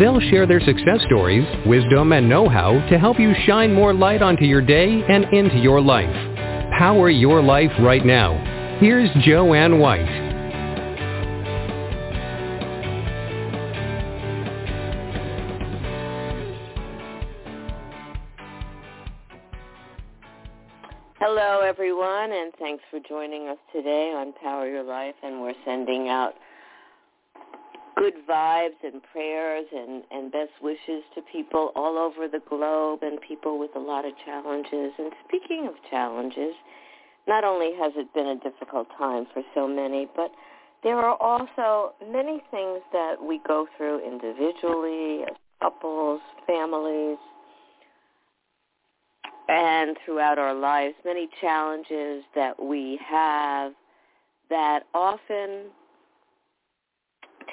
They'll share their success stories, wisdom, and know-how to help you shine more light onto your day and into your life. Power your life right now. Here's Joanne White. Hello, everyone, and thanks for joining us today on Power Your Life. And we're sending out good vibes and prayers and, and best wishes to people all over the globe and people with a lot of challenges. And speaking of challenges, not only has it been a difficult time for so many, but there are also many things that we go through individually, as couples, families, and throughout our lives, many challenges that we have that often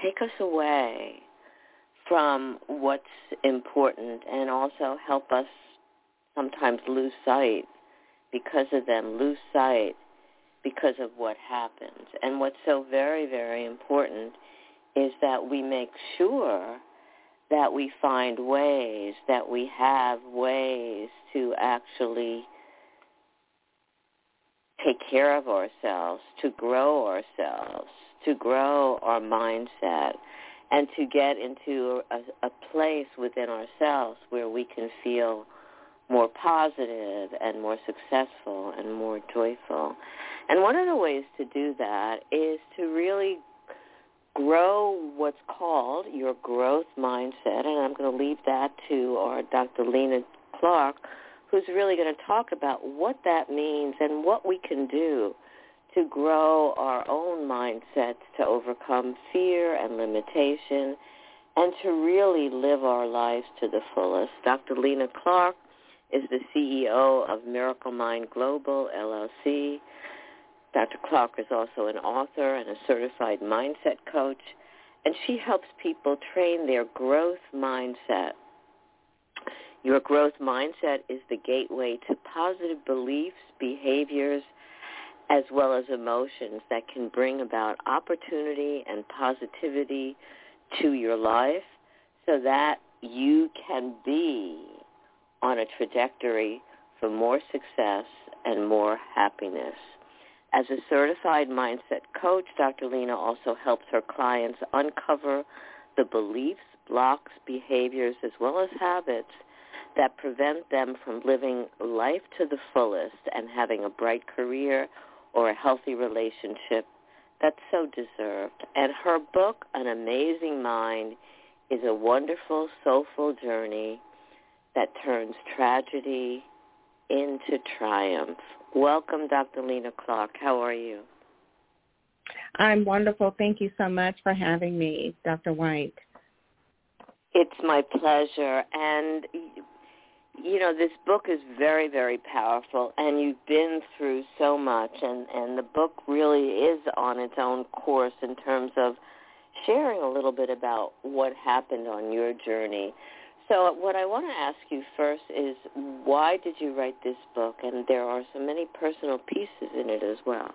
take us away from what's important and also help us sometimes lose sight because of them, lose sight because of what happens. And what's so very, very important is that we make sure that we find ways, that we have ways to actually take care of ourselves, to grow ourselves, to grow our mindset, and to get into a, a place within ourselves where we can feel more positive and more successful and more joyful. And one of the ways to do that is to really grow what's called your growth mindset, and I'm going to leave that to our Dr. Lena Clark, who's really going to talk about what that means and what we can do to grow our own mindsets to overcome fear and limitation and to really live our lives to the fullest. Dr. Lena Clark is the CEO of Miracle Mind Global, LLC. Dr. Clark is also an author and a certified mindset coach, and she helps people train their growth mindset. Your growth mindset is the gateway to positive beliefs, behaviors, as well as emotions that can bring about opportunity and positivity to your life so that you can be on a trajectory for more success and more happiness. As a certified mindset coach, Dr. Lena also helps her clients uncover the beliefs, blocks, behaviors, as well as habits that prevent them from living life to the fullest and having a bright career or a healthy relationship that's so deserved. And her book, An Amazing Mind, is a wonderful, soulful journey that turns tragedy into triumph. Welcome, Dr. Lena Clark. How are you? I'm wonderful. Thank you so much for having me, Dr. White. It's my pleasure. And, you know, this book is very, very powerful, and you've been through so much, and, and the book really is on its own course in terms of sharing a little bit about what happened on your journey. So what I want to ask you first is why did you write this book? And there are so many personal pieces in it as well.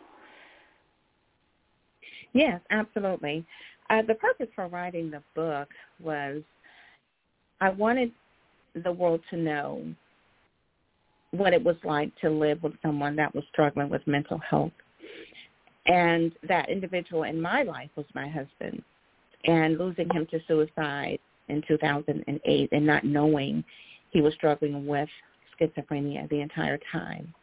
Yes, absolutely. Uh, the purpose for writing the book was I wanted the world to know what it was like to live with someone that was struggling with mental health. And that individual in my life was my husband. And losing him to suicide in 2008 and not knowing he was struggling with schizophrenia the entire time.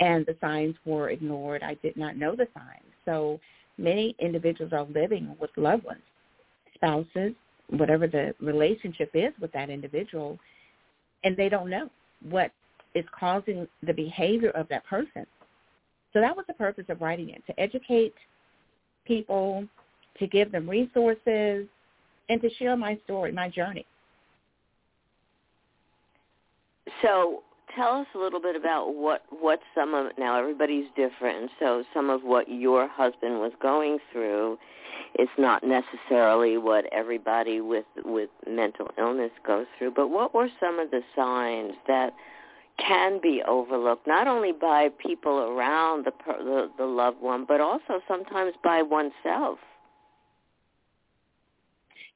And the signs were ignored. I did not know the signs. So many individuals are living with loved ones, spouses, whatever the relationship is with that individual, and they don't know what is causing the behavior of that person. So that was the purpose of writing it, to educate people, to give them resources, and to share my story, my journey. So tell us a little bit about what what some of now everybody's different, so some of what your husband was going through is not necessarily what everybody with with mental illness goes through. But what were some of the signs that can be overlooked not only by people around the the, the loved one, but also sometimes by oneself?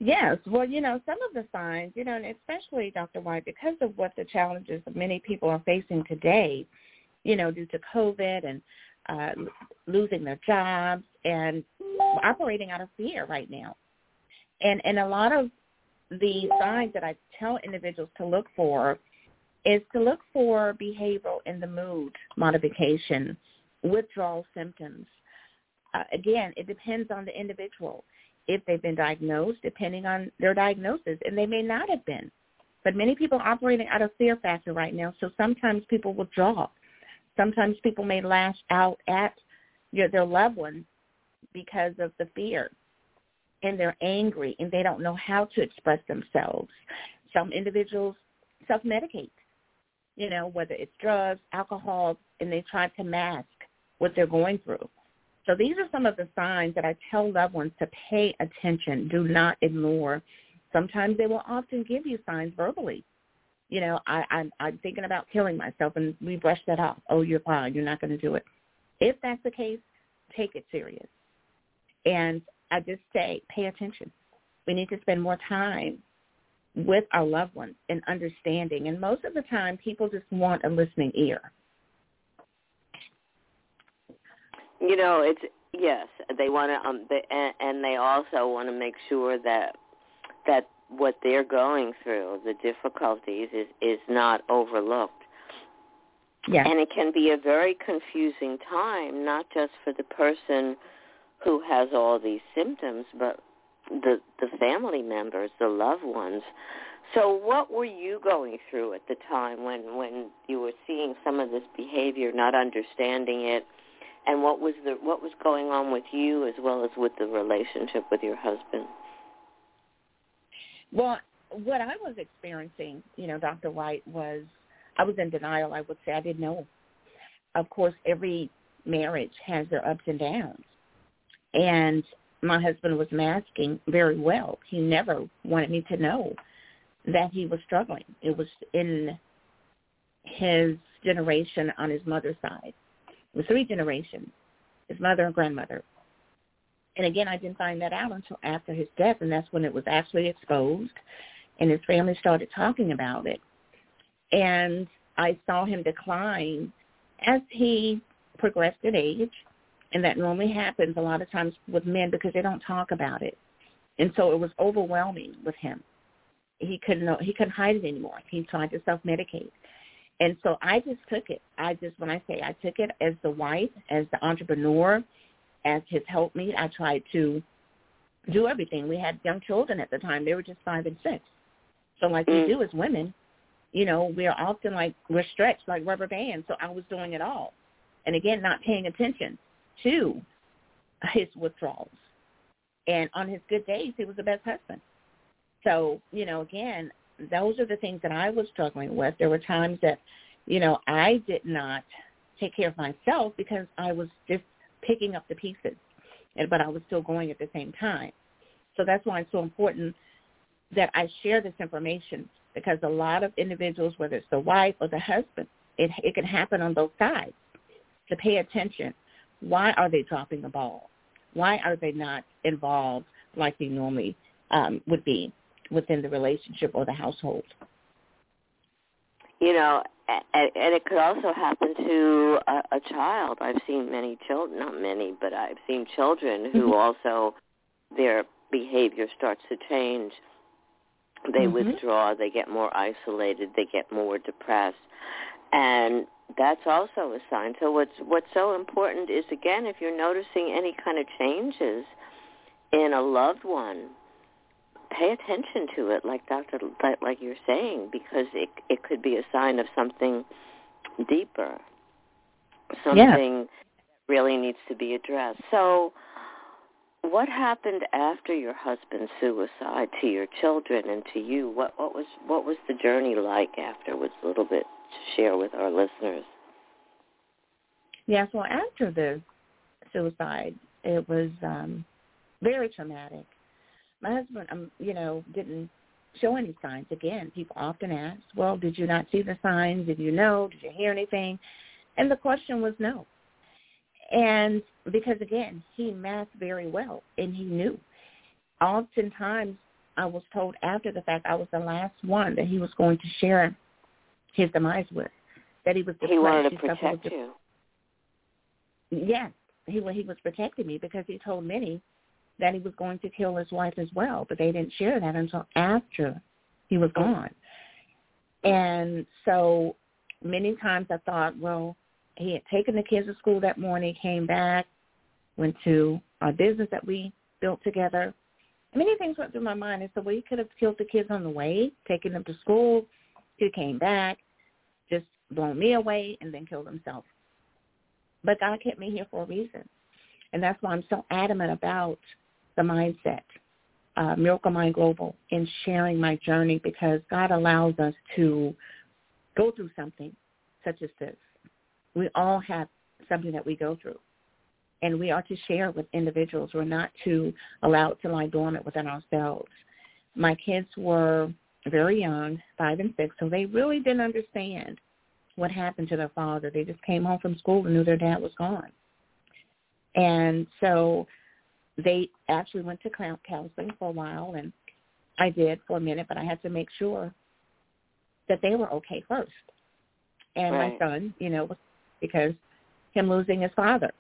Yes, well, you know, some of the signs, you know, and especially Dr. White, because of what the challenges that many people are facing today, you know, due to COVID and uh, losing their jobs and operating out of fear right now. And and a lot of the signs that I tell individuals to look for is to look for behavioral in the mood modification, withdrawal symptoms. Uh, again, it depends on the individual if they've been diagnosed, depending on their diagnosis, and they may not have been. But many people are operating out of fear factor right now, so sometimes people will withdraw. Sometimes people may lash out at you know, their loved ones because of the fear, and they're angry, and they don't know how to express themselves. Some individuals self-medicate, you know, whether it's drugs, alcohol, and they try to mask what they're going through. So these are some of the signs that I tell loved ones to pay attention. Do not ignore. Sometimes they will often give you signs verbally. You know, I, I'm, I'm thinking about killing myself, and we brush that off. Oh, you're fine. You're not going to do it. If that's the case, take it serious. And I just say, pay attention. We need to spend more time with our loved ones and understanding. And most of the time, people just want a listening ear. You know, it's yes. They want to, um, they, and, and they also want to make sure that that what they're going through, the difficulties, is is not overlooked. Yeah. And it can be a very confusing time, not just for the person who has all these symptoms, but the the family members, the loved ones. So what were you going through at the time when when you were seeing some of this behavior, not understanding it, and what was the what was going on with you as well as with the relationship with your husband? Well, what I was experiencing, you know, Dr. White was I was in denial. I would say I didn't know. Of course, every marriage has their ups and downs, and my husband was masking very well. He never wanted me to know that he was struggling. It was in his generation on his mother's side was three generations, his mother and grandmother. And again, I didn't find that out until after his death, and that's when it was actually exposed, and his family started talking about it. And I saw him decline as he progressed in age, and that normally happens a lot of times with men because they don't talk about it. And so it was overwhelming with him. He couldn't he couldn't hide it anymore. He tried to self medicate. And so I just took it. I just, when I say I took it as the wife, as the entrepreneur, as his helpmeet, I tried to do everything. We had young children at the time. They were just five and six. So like mm. we do as women, you know, we're often like, we're stretched like rubber bands. So I was doing it all. And again, not paying attention to his withdrawals. And on his good days, he was the best husband. So, you know, again, those are the things that I was struggling with. There were times that, you know, I did not take care of myself because I was just picking up the pieces, but I was still going at the same time. So that's why it's so important that I share this information because a lot of individuals, whether it's the wife or the husband, it, it can happen on both sides. To pay attention, why are they dropping the ball? Why are they not involved like they normally um, would be? Within the relationship or the household. You know, and, it could also happen to a, a child. I've seen many children, not many, but I've seen children who mm-hmm. also their behavior starts to change. They mm-hmm. withdraw, they get more isolated, they get more depressed. And that's also a sign. So what's what's so important is again if you're noticing any kind of changes in a loved one, pay attention to it, like Doctor, like you're saying, because it it could be a sign of something deeper, something yeah. really needs to be addressed. So, what happened after your husband's suicide to your children and to you? What what was what was the journey like afterwards? A little bit to share with our listeners? Yeah, so after the suicide, it was um very traumatic. My husband, um, you know, didn't show any signs. Again, people often ask, well, did you not see the signs? Did you know? Did you hear anything? And the question was no. And because, again, he masked very well, and he knew. Oftentimes, I was told after the fact I was the last one that he was going to share his demise with, that he was depressed. He wanted to protect you. Yes, he wa- he was protecting me because he told many that he was going to kill his wife as well, but they didn't share that until after he was gone. And so many times I thought, well, he had taken the kids to school that morning, came back, went to our business that we built together. Many things went through my mind. I said, well, he could have killed the kids on the way, taken them to school. He came back, just blown me away, and then killed himself. But God kept me here for a reason. And that's why I'm so adamant about the mindset, uh, Miracle Mind Global, in sharing my journey because God allows us to go through something such as this. We all have something that we go through. And we are to share with individuals. We're not to allow it to lie dormant within ourselves. My kids were very young, five and six, so they really didn't understand what happened to their father. They just came home from school and knew their dad was gone. And so they actually went to counseling for a while, and I did for a minute, but I had to make sure that they were okay first. And Right. my son, you know, because him losing his father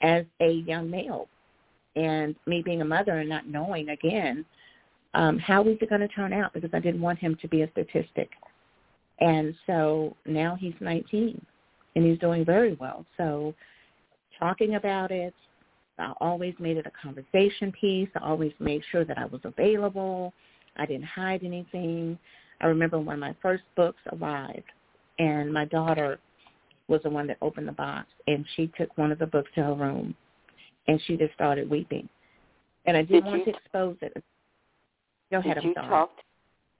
as a young male, and me being a mother and not knowing again um, how was it going to turn out because I didn't want him to be a statistic. And so now he's 19 and he's doing very well. So talking about it, I always made it a conversation piece. I always made sure that I was available. I didn't hide anything. I remember when my first books arrived and my daughter was the one that opened the box and she took one of the books to her room and she just started weeping. And I didn't Did want you- to expose it. Go ahead, Did I'm you sorry. talk?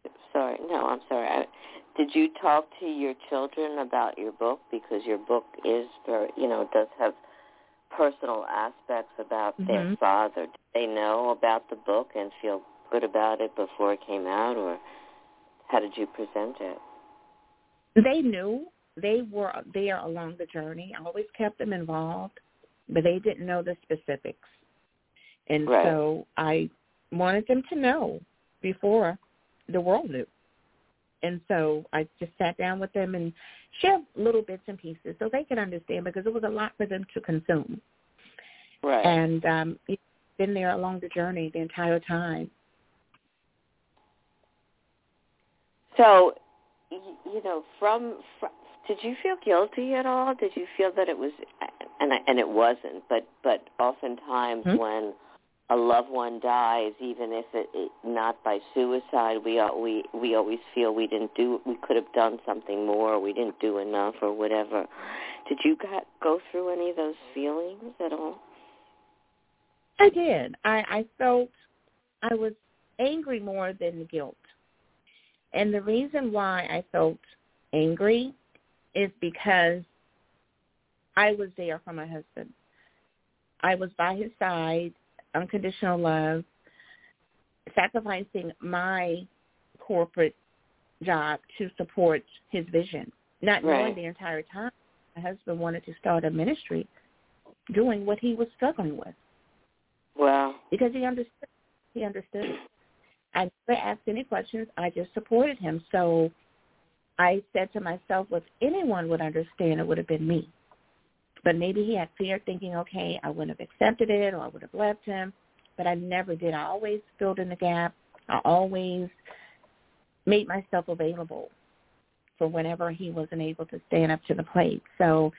To, sorry, no, I'm sorry. I, did you talk to your children about your book because your book is very, you know, does have personal aspects about their Mhm. father. Did they know about the book and feel good about it before it came out, or how did you present it? They knew they were there along the journey. I always kept them involved, but they didn't know the specifics. And Right. so I wanted them to know before the world knew. And so I just sat down with them and shared little bits and pieces so they could understand because it was a lot for them to consume. Right. And um been there along the journey the entire time. So, you know, from, from did you feel guilty at all? Did you feel that it was, and I, and it wasn't, but but oftentimes Hmm? when a loved one dies, even if it, it not by suicide, we we we always feel we didn't do, we could have done something more, we didn't do enough, or whatever. Did you got, go through any of those feelings at all? I did. I, I felt I was angry more than guilt. And the reason why I felt angry is because I was there for my husband. I was by his side, unconditional love, sacrificing my corporate job to support his vision, not knowing the entire time my husband wanted to start a ministry doing what he was struggling with Well, because he understood. He understood. I never asked any questions. I just supported him. So I said to myself, if anyone would understand, it would have been me. But maybe he had fear, thinking, okay, I wouldn't have accepted it or I would have left him. But I never did. I always filled in the gap. I always made myself available for whenever he wasn't able to stand up to the plate. So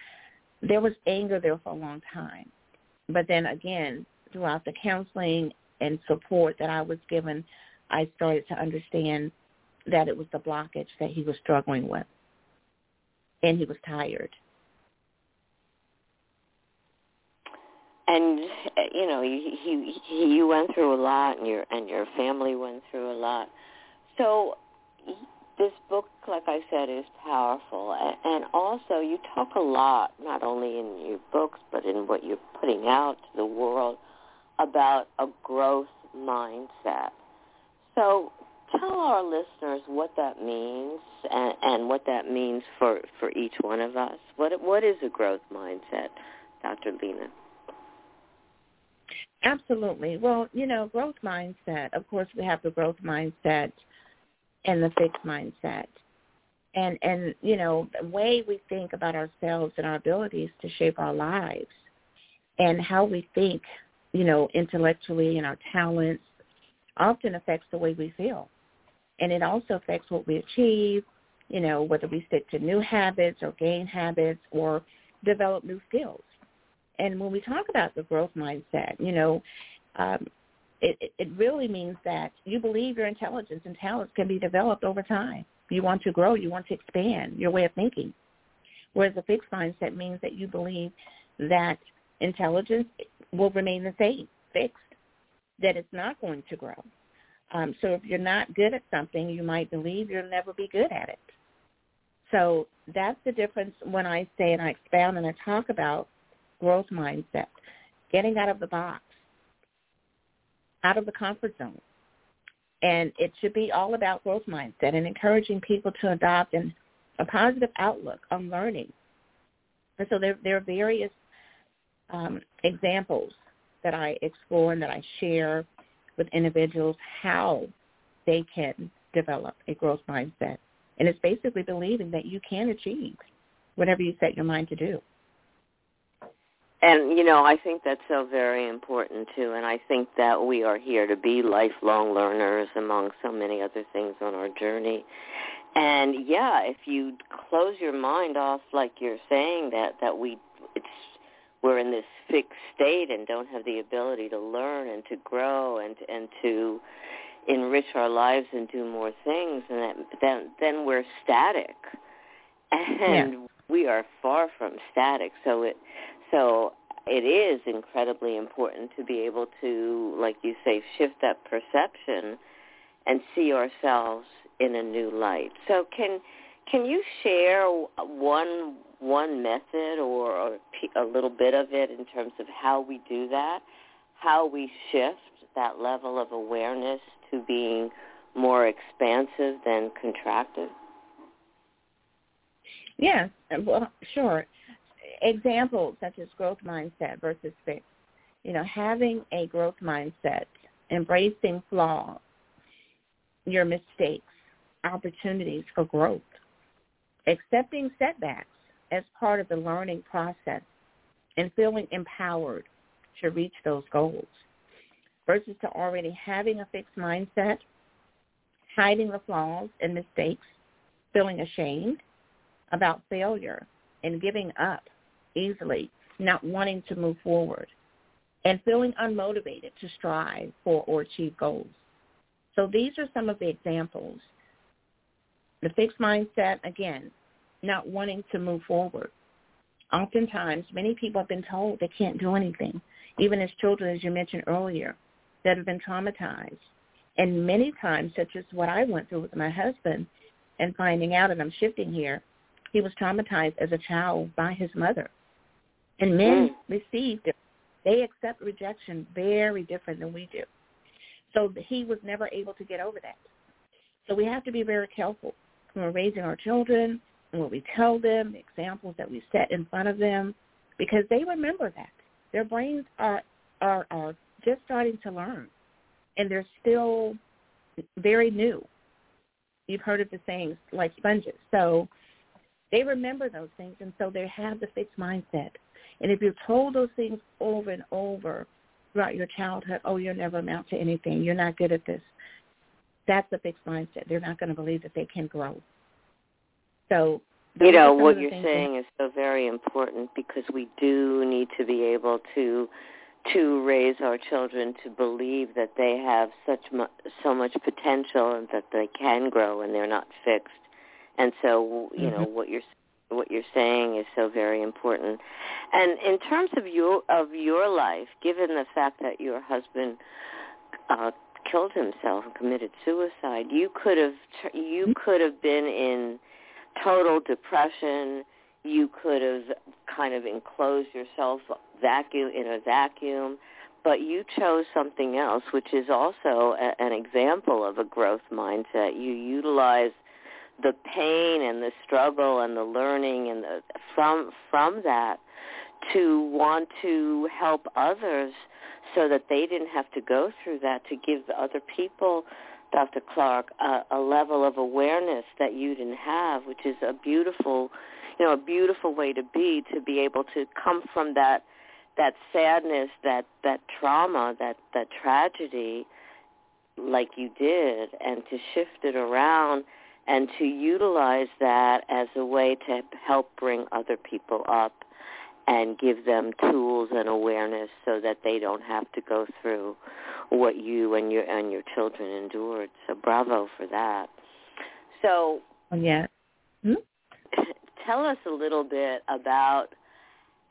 there was anger there for a long time. But then again, throughout the counseling and support that I was given, I started to understand that it was the blockage that he was struggling with. And he was tired. And uh, you know, you, you you went through a lot, and your and your family went through a lot. So, this book, like I said, is powerful. And also, you talk a lot, not only in your books, but in what you're putting out to the world, about a growth mindset. So tell our listeners what that means and, and what that means for, for each one of us. What What is a growth mindset, Dr. Lena? Absolutely. Well, you know, growth mindset, of course, we have the growth mindset – and the fixed mindset. And and you know, the way we think about ourselves and our abilities to shape our lives and how we think, you know, intellectually and our talents often affects the way we feel. And it also affects what we achieve, you know, whether we stick to new habits or gain habits or develop new skills. And when we talk about the growth mindset, you know, um, it, it really means that you believe your intelligence and talents can be developed over time. You want to grow. You want to expand your way of thinking. Whereas a fixed mindset means that you believe that intelligence will remain the same, fixed, that it's not going to grow. Um, so if you're not good at something, you might believe you'll never be good at it. So that's the difference when I say and I expound and I talk about growth mindset, getting out of the box, out of the comfort zone. And it should be all about growth mindset and encouraging people to adopt an, a positive outlook on learning. And so there, there are various um, examples that I explore and that I share with individuals how they can develop a growth mindset. And it's basically believing that you can achieve whatever you set your mind to do and you know i think that's so very important too. And i think that we are here to be lifelong learners among so many other things on our journey. And yeah if you close your mind off like you're saying that that we it's we're in this fixed state and don't have the ability to learn and to grow and and to enrich our lives and do more things and that, then then we're static. And yeah. we are far from static. So it so it is incredibly important to be able to, like you say, shift that perception and see ourselves in a new light. So can can you share one one method or, a little bit of it in terms of how we do that, how we shift that level of awareness to being more expansive than contracted? Yeah, well, sure examples such as growth mindset versus fixed. You know, having a growth mindset, embracing flaws, your mistakes, opportunities for growth, accepting setbacks as part of the learning process, and feeling empowered to reach those goals versus to already having a fixed mindset, hiding the flaws and mistakes, feeling ashamed about failure, and giving up easily, not wanting to move forward, and feeling unmotivated to strive for or achieve goals. So these are some of the examples. The fixed mindset, again, not wanting to move forward. Oftentimes, many people have been told they can't do anything, even as children, as you mentioned earlier, that have been traumatized. And many times, such as what I went through with my husband and finding out, and I'm shifting here, he was traumatized as a child by his mother. And men mm. receive They accept rejection very different than we do. So he was never able to get over that. So we have to be very careful when we're raising our children and what we tell them, the examples that we set in front of them, because they remember that. Their brains are are, are just starting to learn, and they're still very new. You've heard of the saying like sponges. So they remember those things, and so they have the fixed mindset. And if you're told those things over and over throughout your childhood, oh, you'll never amount to anything. You're not good at this. That's a fixed mindset. They're not going to believe that they can grow. So you know what you're saying is so very important because we do need to be able to to raise our children to believe that they have such mu- so much potential and that they can grow and they're not fixed. And so, you mm-hmm. know, what you're what you're saying is so very important. And in terms of your of your life, given the fact that your husband uh, killed himself and committed suicide. You could have you mm-hmm. could have been in total depression. You could have kind of enclosed yourself vacuum in a vacuum, but you chose something else, which is also a, an example of a growth mindset. You utilize the pain and the struggle and the learning and the, from from that to want to help others so that they didn't have to go through that to give other people Dr. Clark a, a level of awareness that you didn't have which is a beautiful you know a beautiful way to be to be able to come from that that sadness that that trauma that that tragedy like you did and to shift it around and to utilize that as a way to help bring other people up and give them tools and awareness so that they don't have to go through what you and your and your children endured. So bravo for that. So yeah. Hmm? Tell us a little bit about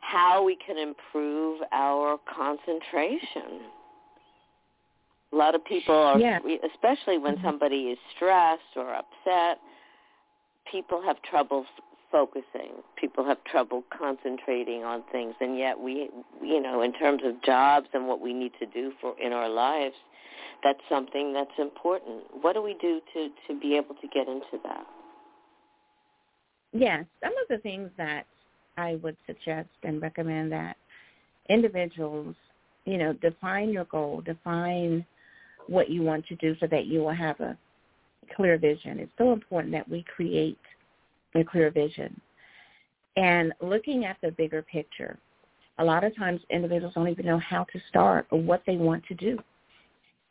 how we can improve our concentration. A lot of people are, yeah. especially when mm-hmm. somebody is stressed or upset, people have trouble focusing. People have trouble concentrating on things, and yet we, you know, in terms of jobs and what we need to do for in our lives, that's something that's important. What do we do to to be able to get into that? Yes, some of the things that I would suggest and recommend that individuals, you know, define your goal, define what you want to do so that you will have a clear vision. It's so important that we create a clear vision. And looking at the bigger picture, a lot of times individuals don't even know how to start or what they want to do.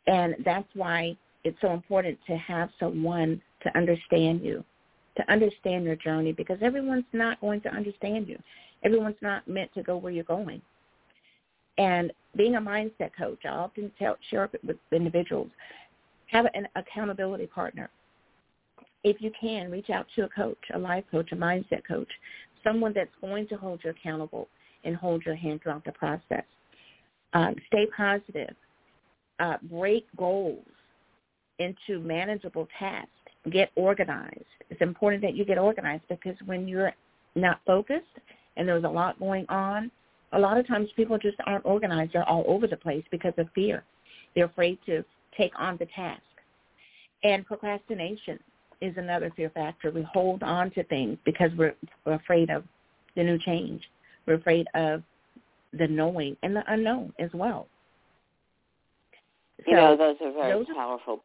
And that's why it's so important to have someone to understand you, to understand your journey, because everyone's not going to understand you. Everyone's not meant to go where you're going. And being a mindset coach, I often tell, share it with individuals, have an accountability partner if you can, reach out to a coach, a life coach, a mindset coach, someone that's going to hold you accountable and hold your hand throughout the process. Um, stay positive. Uh, break goals into manageable tasks. Get organized. It's important that you get organized because when you're not focused and there's a lot going on, a lot of times people just aren't organized. They're all over the place because of fear. They're afraid to take on the task. And procrastination is another fear factor. We hold on to things because we're, we're afraid of the new change. We're afraid of the knowing and the unknown as well. You so, know, those are very those powerful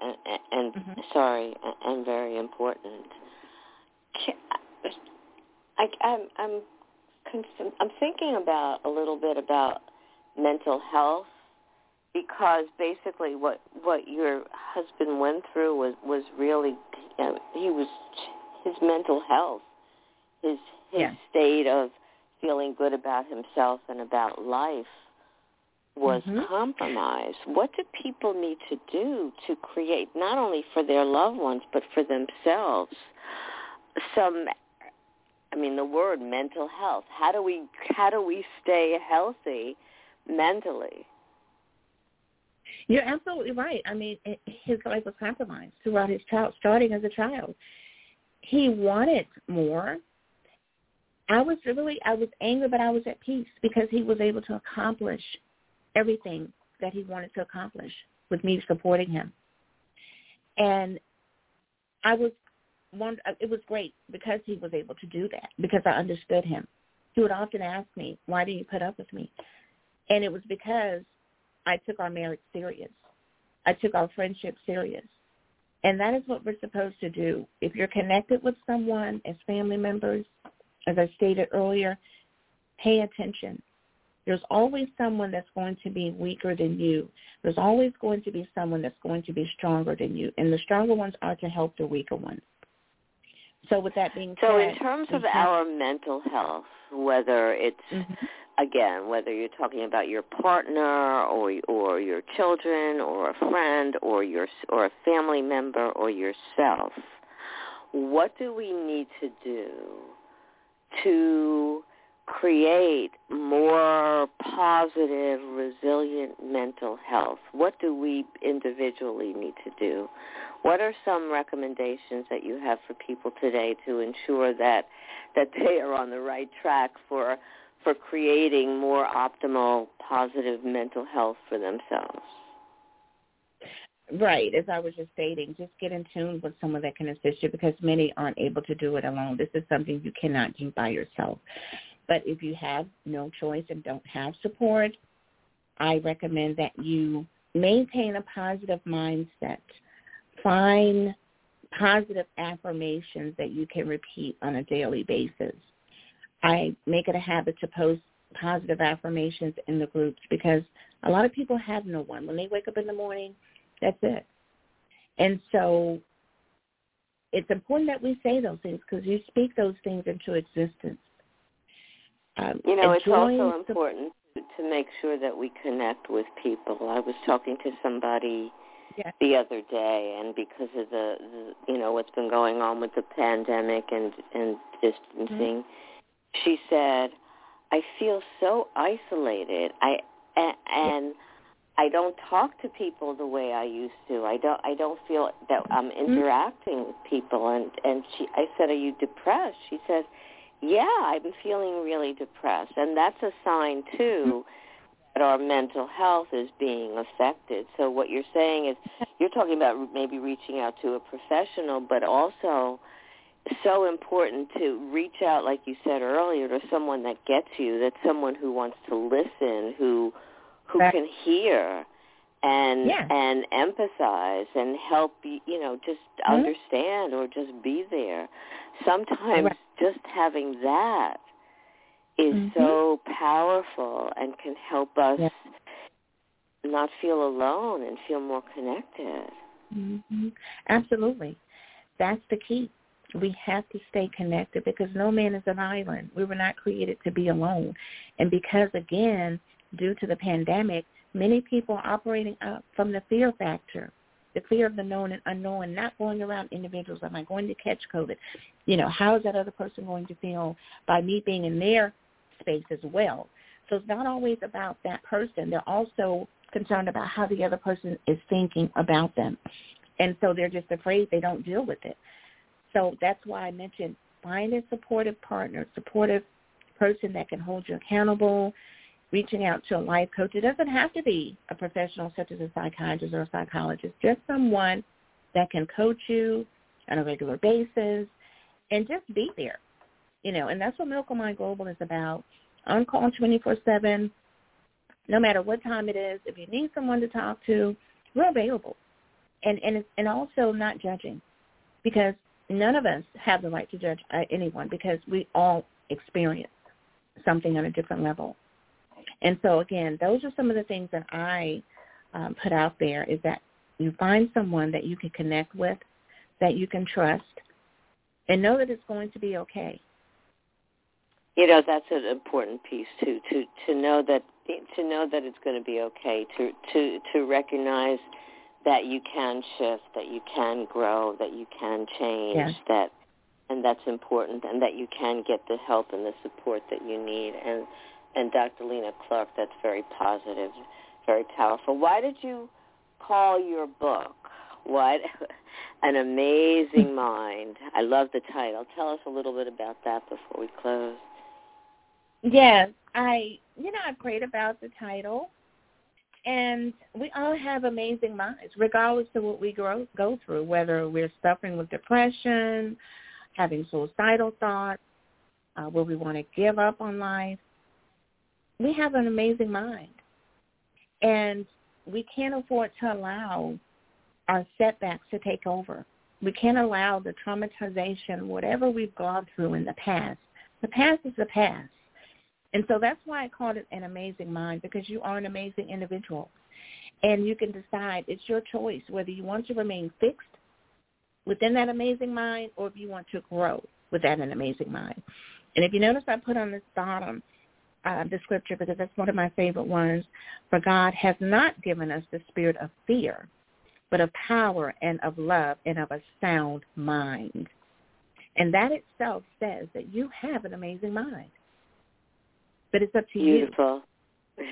and, and mm-hmm. sorry, and very important. I, I'm I'm I'm thinking about a little bit about mental health because basically what what your husband went through was was really you know, he was his mental health his his yeah. state of feeling good about himself and about life was mm-hmm. compromised what do people need to do to create not only for their loved ones but for themselves some i mean the word mental health how do we how do we stay healthy mentally you're absolutely right. I mean, his life was compromised throughout his child, starting as a child. He wanted more. I was really, I was angry, but I was at peace because he was able to accomplish everything that he wanted to accomplish with me supporting him. And I was, Uh, it was great because he was able to do that because I understood him. He would often ask me, why do you put up with me? And it was because I took our marriage serious. I took our friendship serious. And that is what we're supposed to do. If you're connected with someone as family members, as I stated earlier, pay attention. There's always someone that's going to be weaker than you. There's always going to be someone that's going to be stronger than you. And the stronger ones are to help the weaker ones. So with that being so said. So in terms of our mental health, whether it's mm-hmm again, whether you're talking about your partner or or your children or a friend or your or a family member or yourself, what do we need to do to create more positive, resilient mental health? What do we individually need to do? What are some recommendations that you have for people today to ensure that that they are on the right track for for creating more optimal, positive mental health for themselves? Right, as I was just stating, just get in tune with someone that can assist you because many aren't able to do it alone. This is something you cannot do by yourself. But if you have no choice and don't have support, I recommend that you maintain a positive mindset. Find positive affirmations that you can repeat on a daily basis. I make it a habit to post positive affirmations in the groups because a lot of people have no one. When they wake up in the morning, that's it. And so it's important that we say those things because you speak those things into existence. Um, you know, it's also important to make sure that we connect with people. I was talking to somebody yeah. the other day, and because of the, the you know what's been going on with the pandemic and and distancing, mm-hmm. she said, "I feel so isolated. I and." and I don't talk to people the way I used to. I don't I don't feel that I'm mm-hmm. interacting mm-hmm. with people and and she I said, "Are you depressed?" She said, yeah, I'm feeling really depressed. And that's a sign, too, that our mental health is being affected. So what you're saying is you're talking about maybe reaching out to a professional, but also so important to reach out, like you said earlier, to someone that gets you, that's someone who wants to listen, who who can hear and yeah. and empathize and help you you know just mm-hmm. understand or just be there sometimes right. just having that is mm-hmm. so powerful and can help us not feel alone and feel more connected mm-hmm. absolutely that's the key we have to stay connected because no man is an island we were not created to be alone and because again due to the pandemic Many people are operating from the fear factor, the fear of the known and unknown, not going around individuals. Am I going to catch COVID? You know, how is that other person going to feel by me being in their space as well? So it's not always about that person. They're also concerned about how the other person is thinking about them. And so they're just afraid they don't deal with it. So that's why I mentioned find a supportive partner, supportive person that can hold you accountable, reaching out to a life coach. It doesn't have to be a professional such as a psychiatrist or a psychologist, just someone that can coach you on a regular basis and just be there. You know, and that's what Miracle Mind Global is about. On call 24-7, no matter what time it is. If you need someone to talk to, we're available. And, and, and also not judging because none of us have the right to judge uh, anyone because we all experience something on a different level. And so again, those are some of the things that I um, put out there is that you find someone that you can connect with, that you can trust, and know that it's going to be okay. You know that's an important piece too to to know that to know that it's going to be okay to to to recognize that you can shift, that you can grow, that you can change, yeah. that and that's important, and that you can get the help and the support that you need. And and Dr. Lena Clark. That's very positive, very powerful. Why did you call your book "What an Amazing Mind"? I love the title. Tell us a little bit about that before we close. Yes, I you know I prayed about the title, and we all have amazing minds, regardless of what we grow, go through, whether we're suffering with depression, having suicidal thoughts, uh, where we want to give up on life we have an amazing mind. And we can't afford to allow our setbacks to take over. We can't allow the traumatization, whatever we've gone through in the past. The past is the past. And so that's why I called it an amazing mind, because you are an amazing individual. And you can decide, it's your choice, whether you want to remain fixed within that amazing mind or if you want to grow within an amazing mind. And if you notice I put on this bottom, uh, the scripture because that's one of my favorite ones. For God has not given us the spirit of fear, but of power and of love and of a sound mind. And that itself says that you have an amazing mind. But it's up to Beautiful. you.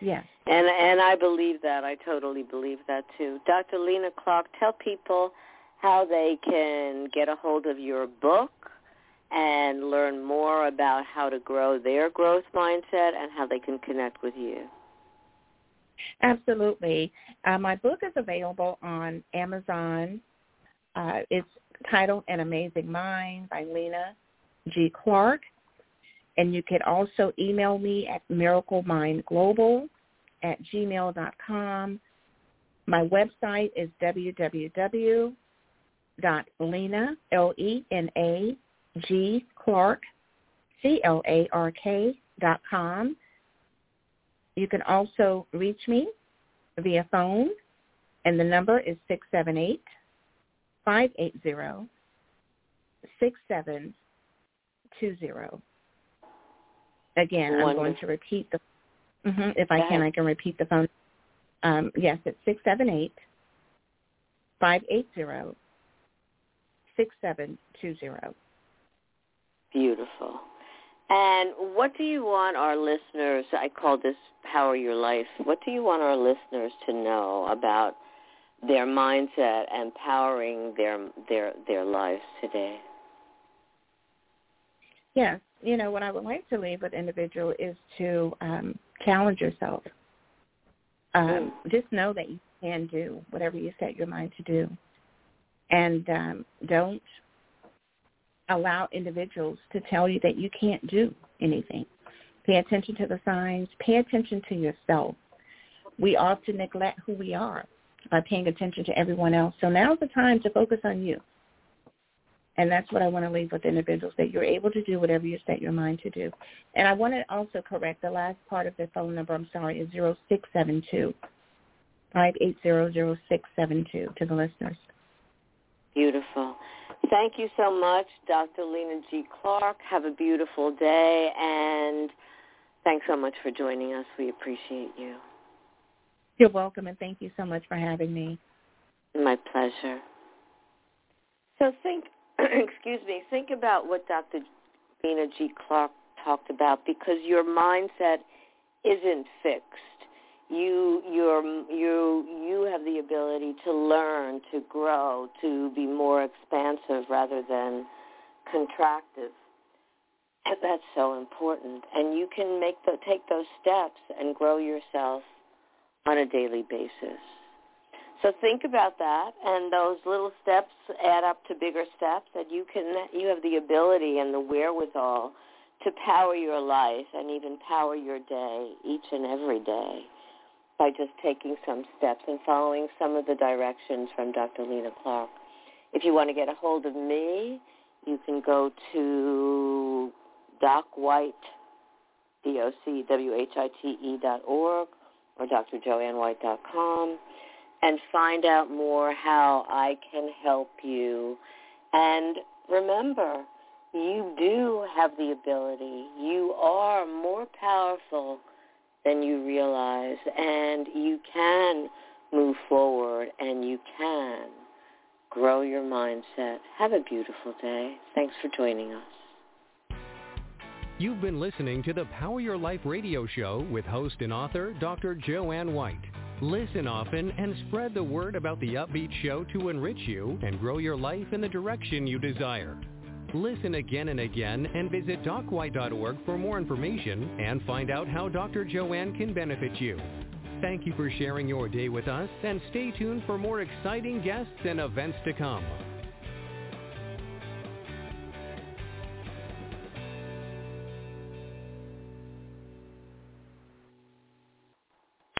Yes. And and I believe that. I totally believe that too. Dr. Lena Clark, tell people how they can get a hold of your book and learn more about how to grow their growth mindset and how they can connect with you. Absolutely. Uh, my book is available on Amazon. Uh, it's titled An Amazing Mind by Lena G. Clark. And you can also email me at miraclemindglobal at gmail.com. My website is www.lena, L-E-N-A, G. Clark, C-L-A-R-K dot com. You can also reach me via phone, and the number is six seven eight five eight zero six seven two zero. Again, Wonderful. I'm going to repeat the. mhm, if I can. I can repeat the phone. Um, yes, it's six seven eight five eight zero six seven two zero. Beautiful. And what do you want our listeners, I call this Power Your Life, what do you want our listeners to know about their mindset and powering their their their lives today? Yes, you know what I would like to leave with individual is to um, challenge yourself. Um, just know that you can do whatever you set your mind to do, and um, don't allow individuals to tell you that you can't do anything. Pay attention to the signs. Pay attention to yourself. We often neglect who we are by paying attention to everyone else. So now's the time to focus on you. And that's what I want to leave with individuals, that you're able to do whatever you set your mind to do. And I want to also correct the last part of the phone number, I'm sorry, is 0672 5800672 to the listeners. Beautiful. Thank you so much, Dr. Lena G. Clark. Have a beautiful day, and thanks so much for joining us. We appreciate you. You're welcome, and thank you so much for having me. My pleasure. So think, excuse me, think about what Dr. Lena G. Clark talked about because your mindset isn't fixed. You you're you you have the ability to learn, to grow, to be more expansive rather than contractive. And that's so important. And you can make the, take those steps and grow yourself on a daily basis. So think about that, and those little steps add up to bigger steps. That you can, you have the ability and the wherewithal to power your life and even power your day each and every day by just taking some steps and following some of the directions from Dr. Lena Clark. If you want to get a hold of me, you can go to Doc White, D-O-C-W-H-I-T-E dot org or drjoannewhite.com and find out more how I can help you. And remember, you do have the ability. You are more powerful than you realize, and you can move forward, and you can grow your mindset. Have a beautiful day. Thanks for joining us. You've been listening to the Power Your Life radio show with host and author Dr. Joanne White. Listen often and spread the word about the upbeat show to enrich you and grow your life in the direction you desire. Listen again and again and visit docwhite.org for more information and find out how Dr. Joanne can benefit you. Thank you for sharing your day with us and stay tuned for more exciting guests and events to come.